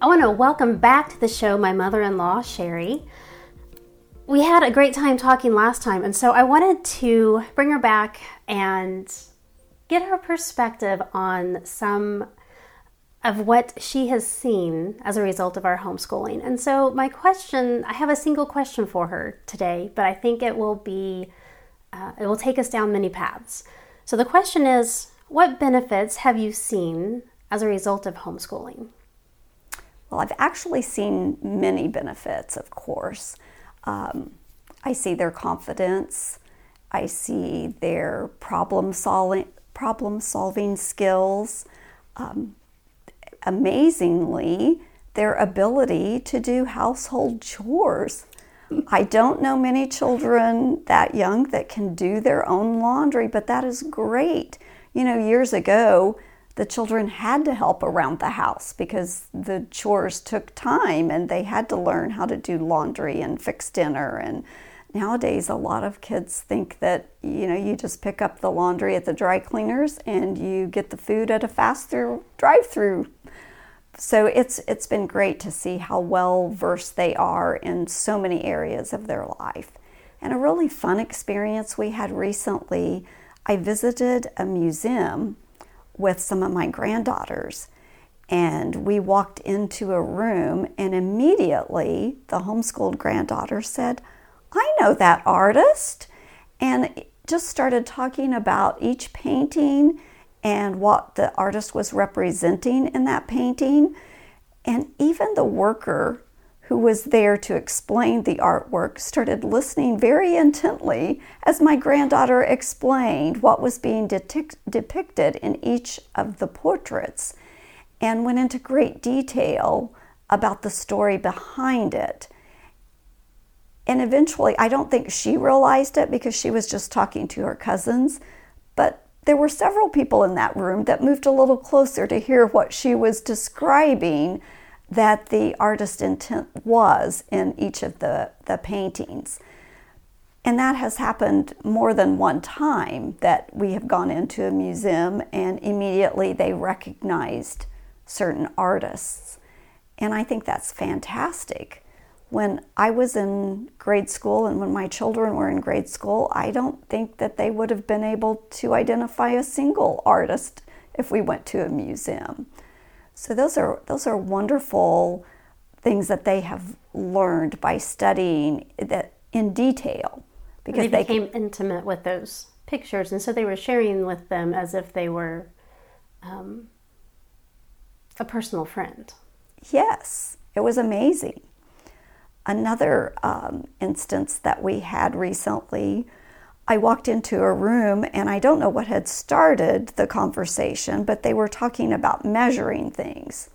I want to welcome back to the show my mother in law, Sherry. We had a great time talking last time, and so I wanted to bring her back and get her perspective on some of what she has seen as a result of our homeschooling. And so, my question I have a single question for her today, but I think it will be, uh, it will take us down many paths. So, the question is what benefits have you seen as a result of homeschooling? Well, I've actually seen many benefits, of course. Um, I see their confidence, I see their problem solving, problem solving skills. Um, amazingly, their ability to do household chores. I don't know many children that young that can do their own laundry, but that is great. You know, years ago, the children had to help around the house because the chores took time and they had to learn how to do laundry and fix dinner. And nowadays a lot of kids think that you know you just pick up the laundry at the dry cleaners and you get the food at a faster drive-through. So it's it's been great to see how well versed they are in so many areas of their life. And a really fun experience we had recently i visited a museum with some of my granddaughters. And we walked into a room, and immediately the homeschooled granddaughter said, I know that artist. And just started talking about each painting and what the artist was representing in that painting. And even the worker who was there to explain the artwork, started listening very intently as my granddaughter explained what was being depicted in each of the portraits and went into great detail about the story behind it. And eventually, I don't think she realized it because she was just talking to her cousins, but there were several people in that room that moved a little closer to hear what she was describing that the artist intent was in each of the, the paintings. And that has happened more than one time that we have gone into a museum and immediately they recognized certain artists. And I think that's fantastic. When I was in grade school and when my children were in grade school, I don't think that they would have been able to identify a single artist if we went to a museum. So those are those are wonderful things that they have learned by studying that in detail because they, they became can, intimate with those pictures, and so they were sharing with them as if they were um, a personal friend. Yes, it was amazing. Another um, instance that we had recently I walked into a room and I don't know what had started the conversation, but they were talking about measuring things.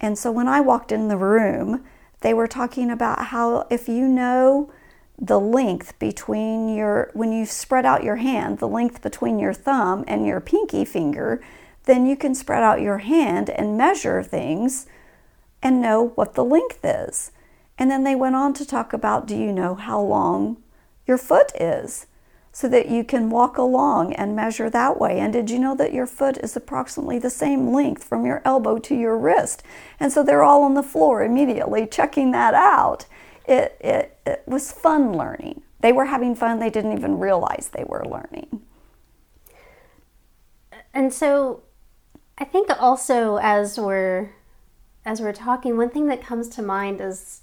And so when I walked in the room, they were talking about how if you know the length between your, when you spread out your hand, the length between your thumb and your pinky finger, then you can spread out your hand and measure things and know what the length is. And then they went on to talk about do you know how long your foot is? So that you can walk along and measure that way. And did you know that your foot is approximately the same length from your elbow to your wrist? And so they're all on the floor immediately checking that out. It, it, it was fun learning. They were having fun, they didn't even realize they were learning. And so I think also as we're as we're talking, one thing that comes to mind is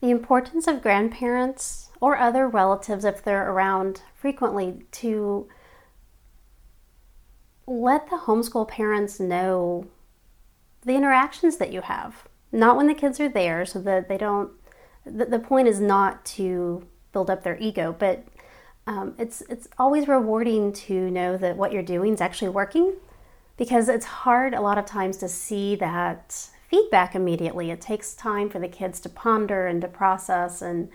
the importance of grandparents or other relatives if they're around frequently to let the homeschool parents know the interactions that you have. Not when the kids are there, so that they don't. The, the point is not to build up their ego, but um, it's it's always rewarding to know that what you're doing is actually working, because it's hard a lot of times to see that feedback immediately. It takes time for the kids to ponder and to process and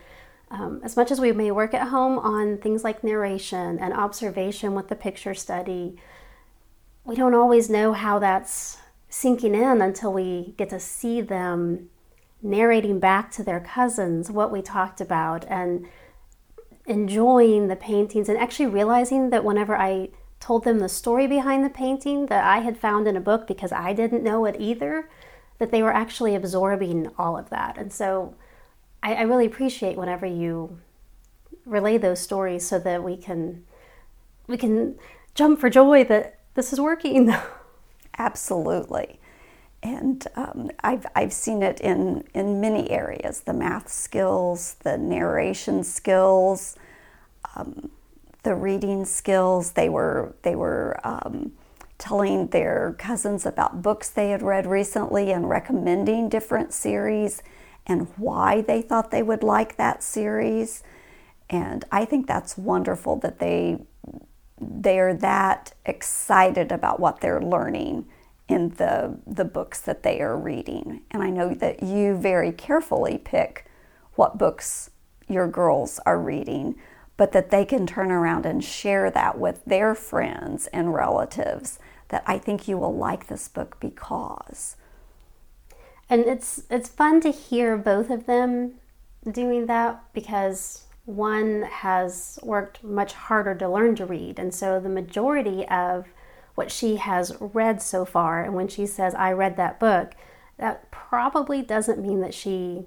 um, as much as we may work at home on things like narration and observation with the picture study, we don't always know how that's sinking in until we get to see them narrating back to their cousins what we talked about and enjoying the paintings and actually realizing that whenever I told them the story behind the painting that I had found in a book because I didn't know it either, that they were actually absorbing all of that. And so I, I really appreciate whenever you relay those stories so that we can we can jump for joy that this is working. Absolutely. And um, I've, I've seen it in, in many areas the math skills, the narration skills, um, the reading skills. They were, they were um, telling their cousins about books they had read recently and recommending different series and why they thought they would like that series. And I think that's wonderful that they they're that excited about what they're learning in the the books that they are reading. And I know that you very carefully pick what books your girls are reading, but that they can turn around and share that with their friends and relatives that I think you will like this book because and it's it's fun to hear both of them doing that because one has worked much harder to learn to read. And so the majority of what she has read so far and when she says i read that book that probably doesn't mean that she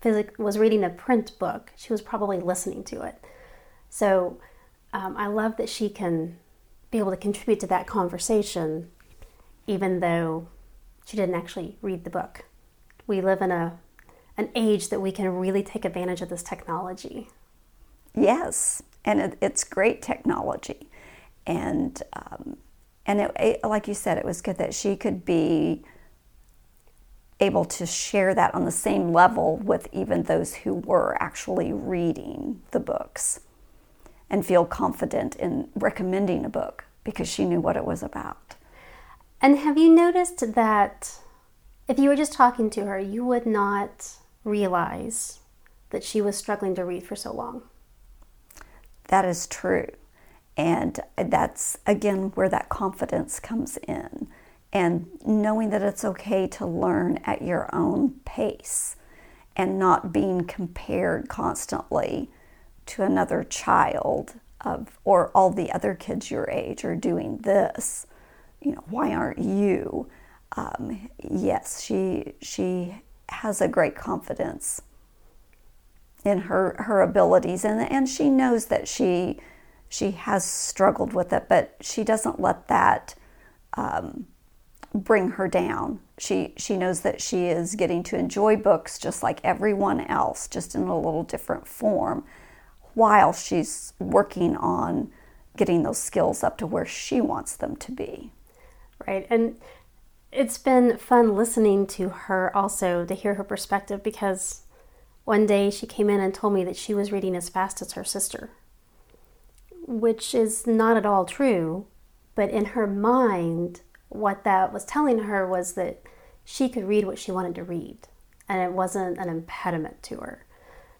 physic- was reading a print book. She was probably listening to it. So um, i love that she can be able to contribute to that conversation even though she didn't actually read the book we live in a an age that we can really take advantage of this technology. Yes, and it, it's great technology, and um, and it, it, like you said, it was good that she could be able to share that on the same level with even those who were actually reading the books and feel confident in recommending a book because she knew what it was about. And have you noticed that if you were just talking to her, you would not realize that she was struggling to read for so long. That is true. And that's again where that confidence comes in. And knowing that it's okay to learn at your own pace and not being compared constantly to another child of or all the other kids your age are doing this. You know, why aren't you? Um, yes, she she has a great confidence in her her abilities, and and she knows that she she has struggled with it, but she doesn't let that um, bring her down. She she knows that she is getting to enjoy books just like everyone else, just in a little different form, while she's working on getting those skills up to where she wants them to be. Right, and it's been fun listening to her also to hear her perspective because one day she came in and told me that she was reading as fast as her sister, which is not at all true. But in her mind, what that was telling her was that she could read what she wanted to read, and it wasn't an impediment to her.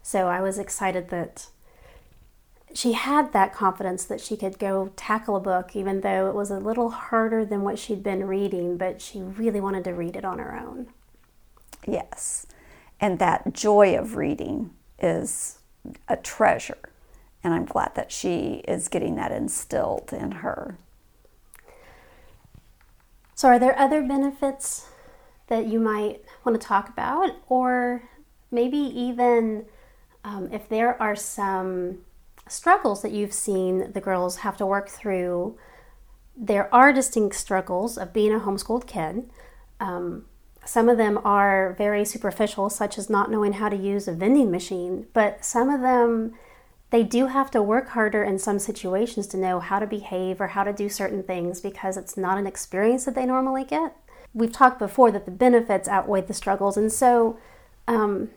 So I was excited that she had that confidence that she could go tackle a book, even though it was a little harder than what she'd been reading, but she really wanted to read it on her own. Yes. And that joy of reading is a treasure. And I'm glad that she is getting that instilled in her. So, are there other benefits that you might want to talk about? Or maybe even um, if there are some struggles that you've seen the girls have to work through, there are distinct struggles of being a homeschooled kid. Um, some of them are very superficial, such as not knowing how to use a vending machine, but some of them they do have to work harder in some situations to know how to behave or how to do certain things because it's not an experience that they normally get. We've talked before that the benefits outweigh the struggles, and so um,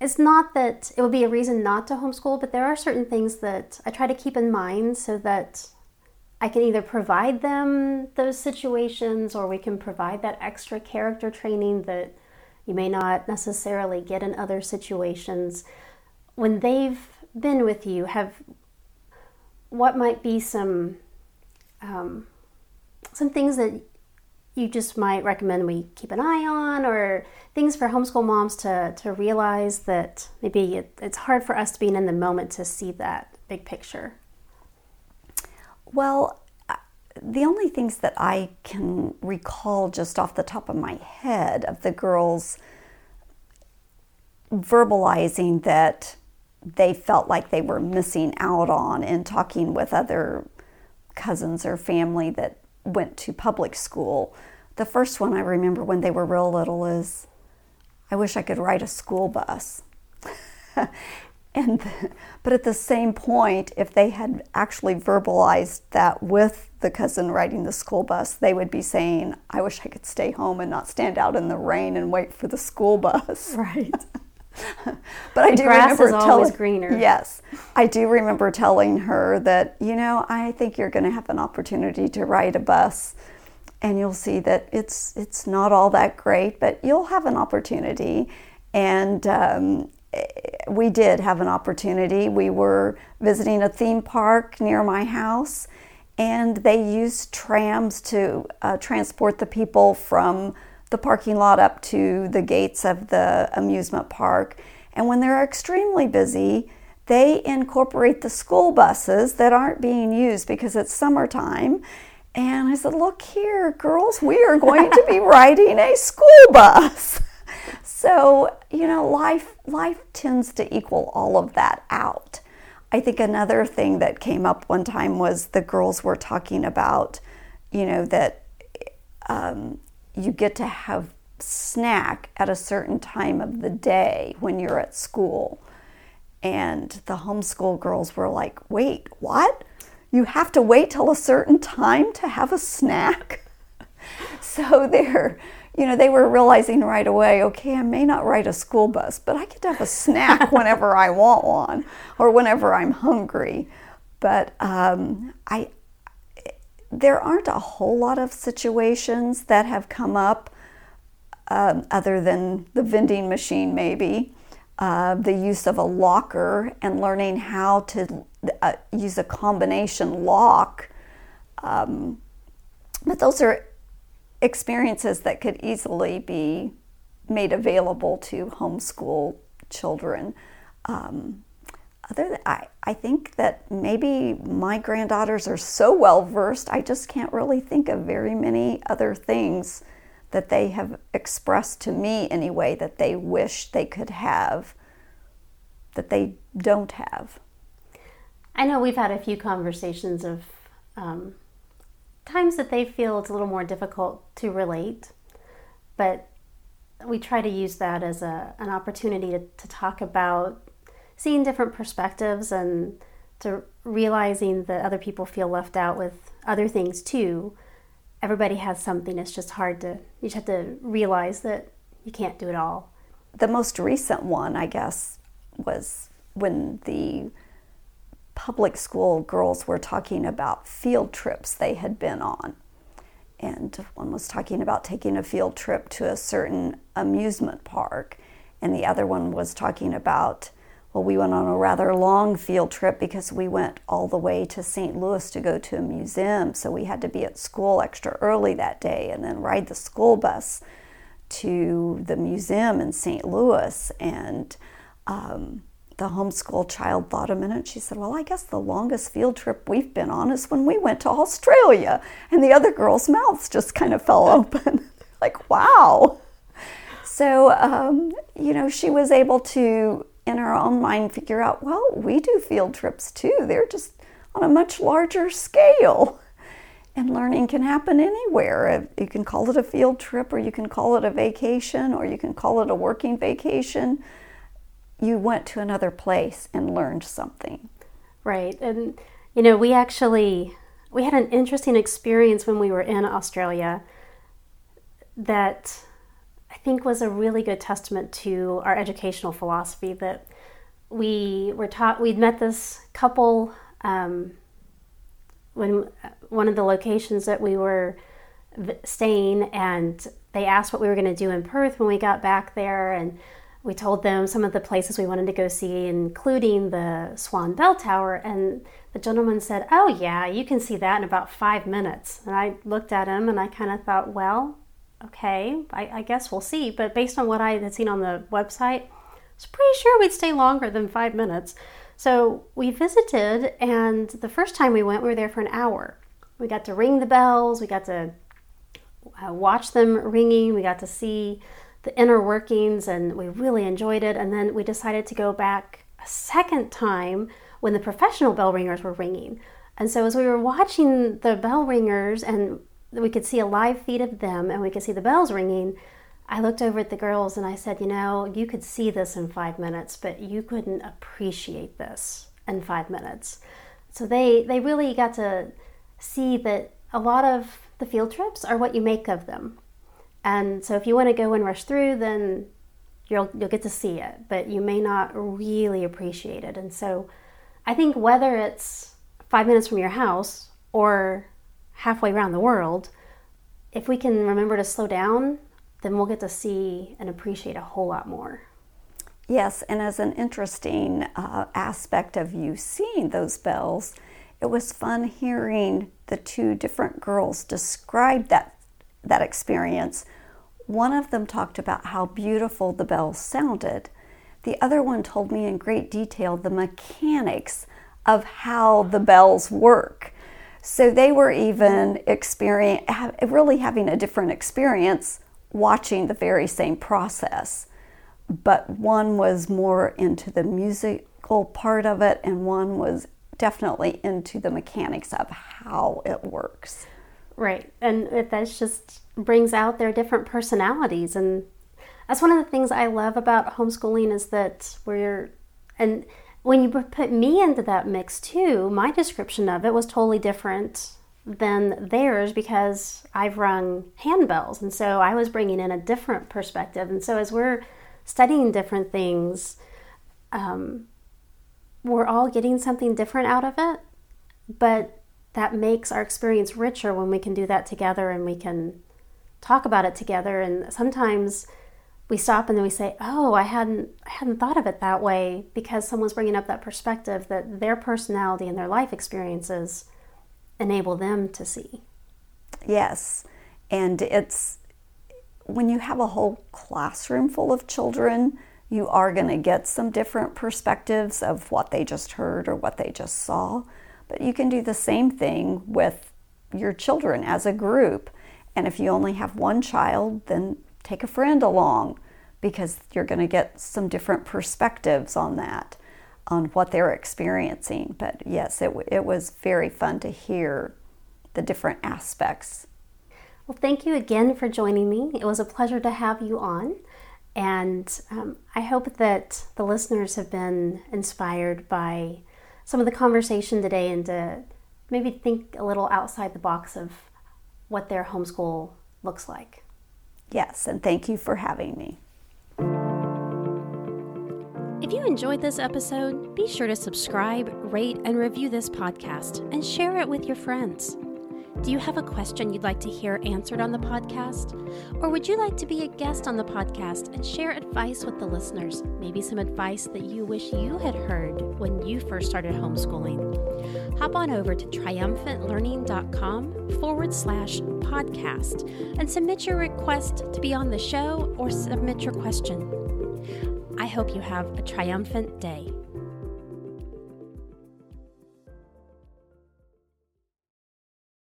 it's not that it would be a reason not to homeschool, but there are certain things that I try to keep in mind so that I can either provide them those situations or we can provide that extra character training that you may not necessarily get in other situations. When they've been with you, have what might be some um, some things that you just might recommend we keep an eye on or things for homeschool moms to, to realize that maybe it, it's hard for us to be in the moment to see that big picture? Well, uh, the only things that I can recall just off the top of my head of the girls verbalizing that they felt like they were missing out on in talking with other cousins or family that went to public school. The first one I remember when they were real little is I wish I could ride a school bus. and but at the same point if they had actually verbalized that with the cousin riding the school bus they would be saying i wish i could stay home and not stand out in the rain and wait for the school bus right but I do grass remember is telling always greener. Yes, I do remember telling her that you know I think you're going to have an opportunity to ride a bus, and you'll see that it's it's not all that great, but you'll have an opportunity. And um, we did have an opportunity. We were visiting a theme park near my house, and they used trams to uh, transport the people from the parking lot up to the gates of the amusement park. And when they're extremely busy, they incorporate the school buses that aren't being used because it's summertime. And I said, Look here, girls, we are going to be riding a school bus. So, you know, life life tends to equal all of that out. I think another thing that came up one time was the girls were talking about, you know, that um, you get to have snack at a certain time of the day when you're at school. And the homeschool girls were like, wait, what? You have to wait till a certain time to have a snack? so they're, you know, they were realizing right away, okay, I may not ride a school bus, but I get to have a snack whenever I want one or whenever I'm hungry. But um, I, there aren't a whole lot of situations that have come up um, other than the vending machine, maybe. Uh, the use of a locker and learning how to uh, use a combination lock. Um, but those are experiences that could easily be made available to homeschool children. Um, other than, I, I think that maybe my granddaughters are so well versed, I just can't really think of very many other things that they have expressed to me anyway that they wish they could have that they don't have. I know we've had a few conversations of um, times that they feel it's a little more difficult to relate, but we try to use that as a, an opportunity to, to talk about seeing different perspectives and to realizing that other people feel left out with other things too. Everybody has something. It's just hard to, you just have to realize that you can't do it all. The most recent one, I guess, was when the public school girls were talking about field trips they had been on. And one was talking about taking a field trip to a certain amusement park, and the other one was talking about well, we went on a rather long field trip because we went all the way to St. Louis to go to a museum. So we had to be at school extra early that day and then ride the school bus to the museum in St. Louis. And um, the homeschool child thought a minute. She said, Well, I guess the longest field trip we've been on is when we went to Australia. And the other girls' mouths just kind of fell open. like, wow. So, um, you know, she was able to in our own mind figure out, well, we do field trips too. They're just on a much larger scale. And learning can happen anywhere. Uh, you can call it a field trip, or you can call it a vacation, or you can call it a working vacation. You went to another place and learned something. Right. And, you know, we actually we had an interesting experience when we were in Australia that I think was a really good testament to our educational philosophy that we were taught, we'd met this couple um, when one of the locations that we were staying, and they asked what we were going to do in Perth when we got back there. And we told them some of the places we wanted to go see, including the Swan Bell Tower. And the gentleman said, Oh, yeah, you can see that in about five minutes. And I looked at him and I kind of thought, Well, okay, I, I, guess we'll see. But based on what I had seen on the website, I was pretty sure we'd stay longer than five minutes. So we visited, and the first time we went, we were there for an hour. we got to ring the bells, we got to uh, watch them ringing, we got to see the inner workings, and we really enjoyed it. And then we decided to go back a second time when the professional bell ringers were ringing. And so as we were watching the bell ringers and we could see a live feed of them and we could see the bells ringing, I looked over at the girls and I said, You know, you could see this in five minutes, but you couldn't appreciate this in five minutes. So they, they really got to see that a lot of the field trips are what you make of them. And so if you want to go and rush through, then you'll, you'll get to see it, but you may not really appreciate it. And so I think whether it's five minutes from your house or halfway around the world, if we can remember to slow down, then we'll get to see and appreciate a whole lot more. Yes, and as an interesting uh, aspect of you seeing those bells, it was fun hearing the two different girls describe that that experience. One of them talked about how beautiful the bells sounded. The other one told me in great detail the mechanics of how the bells work. So they were even experience, really having a different experience watching the very same process. But one was more into the musical part of it, and one was definitely into the mechanics of how it works. Right. And that just brings out their different personalities. And that's one of the things I love about homeschooling is that we're, and when you put me into that mix too, my description of it was totally different than theirs because I've rung handbells. And so I was bringing in a different perspective. And so as we're studying different things, um, we're all getting something different out of it. But that makes our experience richer when we can do that together and we can talk about it together. And sometimes we stop and then we say, "Oh, I hadn't I hadn't thought of it that way," because someone's bringing up that perspective that their personality and their life experiences enable them to see. Yes. And it's when you have a whole classroom full of children, you are going to get some different perspectives of what they just heard or what they just saw. But you can do the same thing with your children as a group. And if you only have one child, then take a friend along because you're going to get some different perspectives on that on what they're experiencing. But yes, it, it was very fun to hear the different aspects. Well, thank you again for joining me. It was a pleasure to have you on. And um, I hope that the listeners have been inspired by some of the conversation today and to maybe think a little outside the box of what their homeschool looks like. Yes, and thank you for having me. If you enjoyed this episode, be sure to subscribe, rate, and review this podcast and share it with your friends. Do you have a question you'd like to hear answered on the podcast? Or would you like to be a guest on the podcast and share advice with the listeners? Maybe some advice that you wish you had heard when you first started homeschooling. Hop on over to triumphantlearning.com forward slash podcast and submit your request to be on the show or submit your question. I hope you have a triumphant day.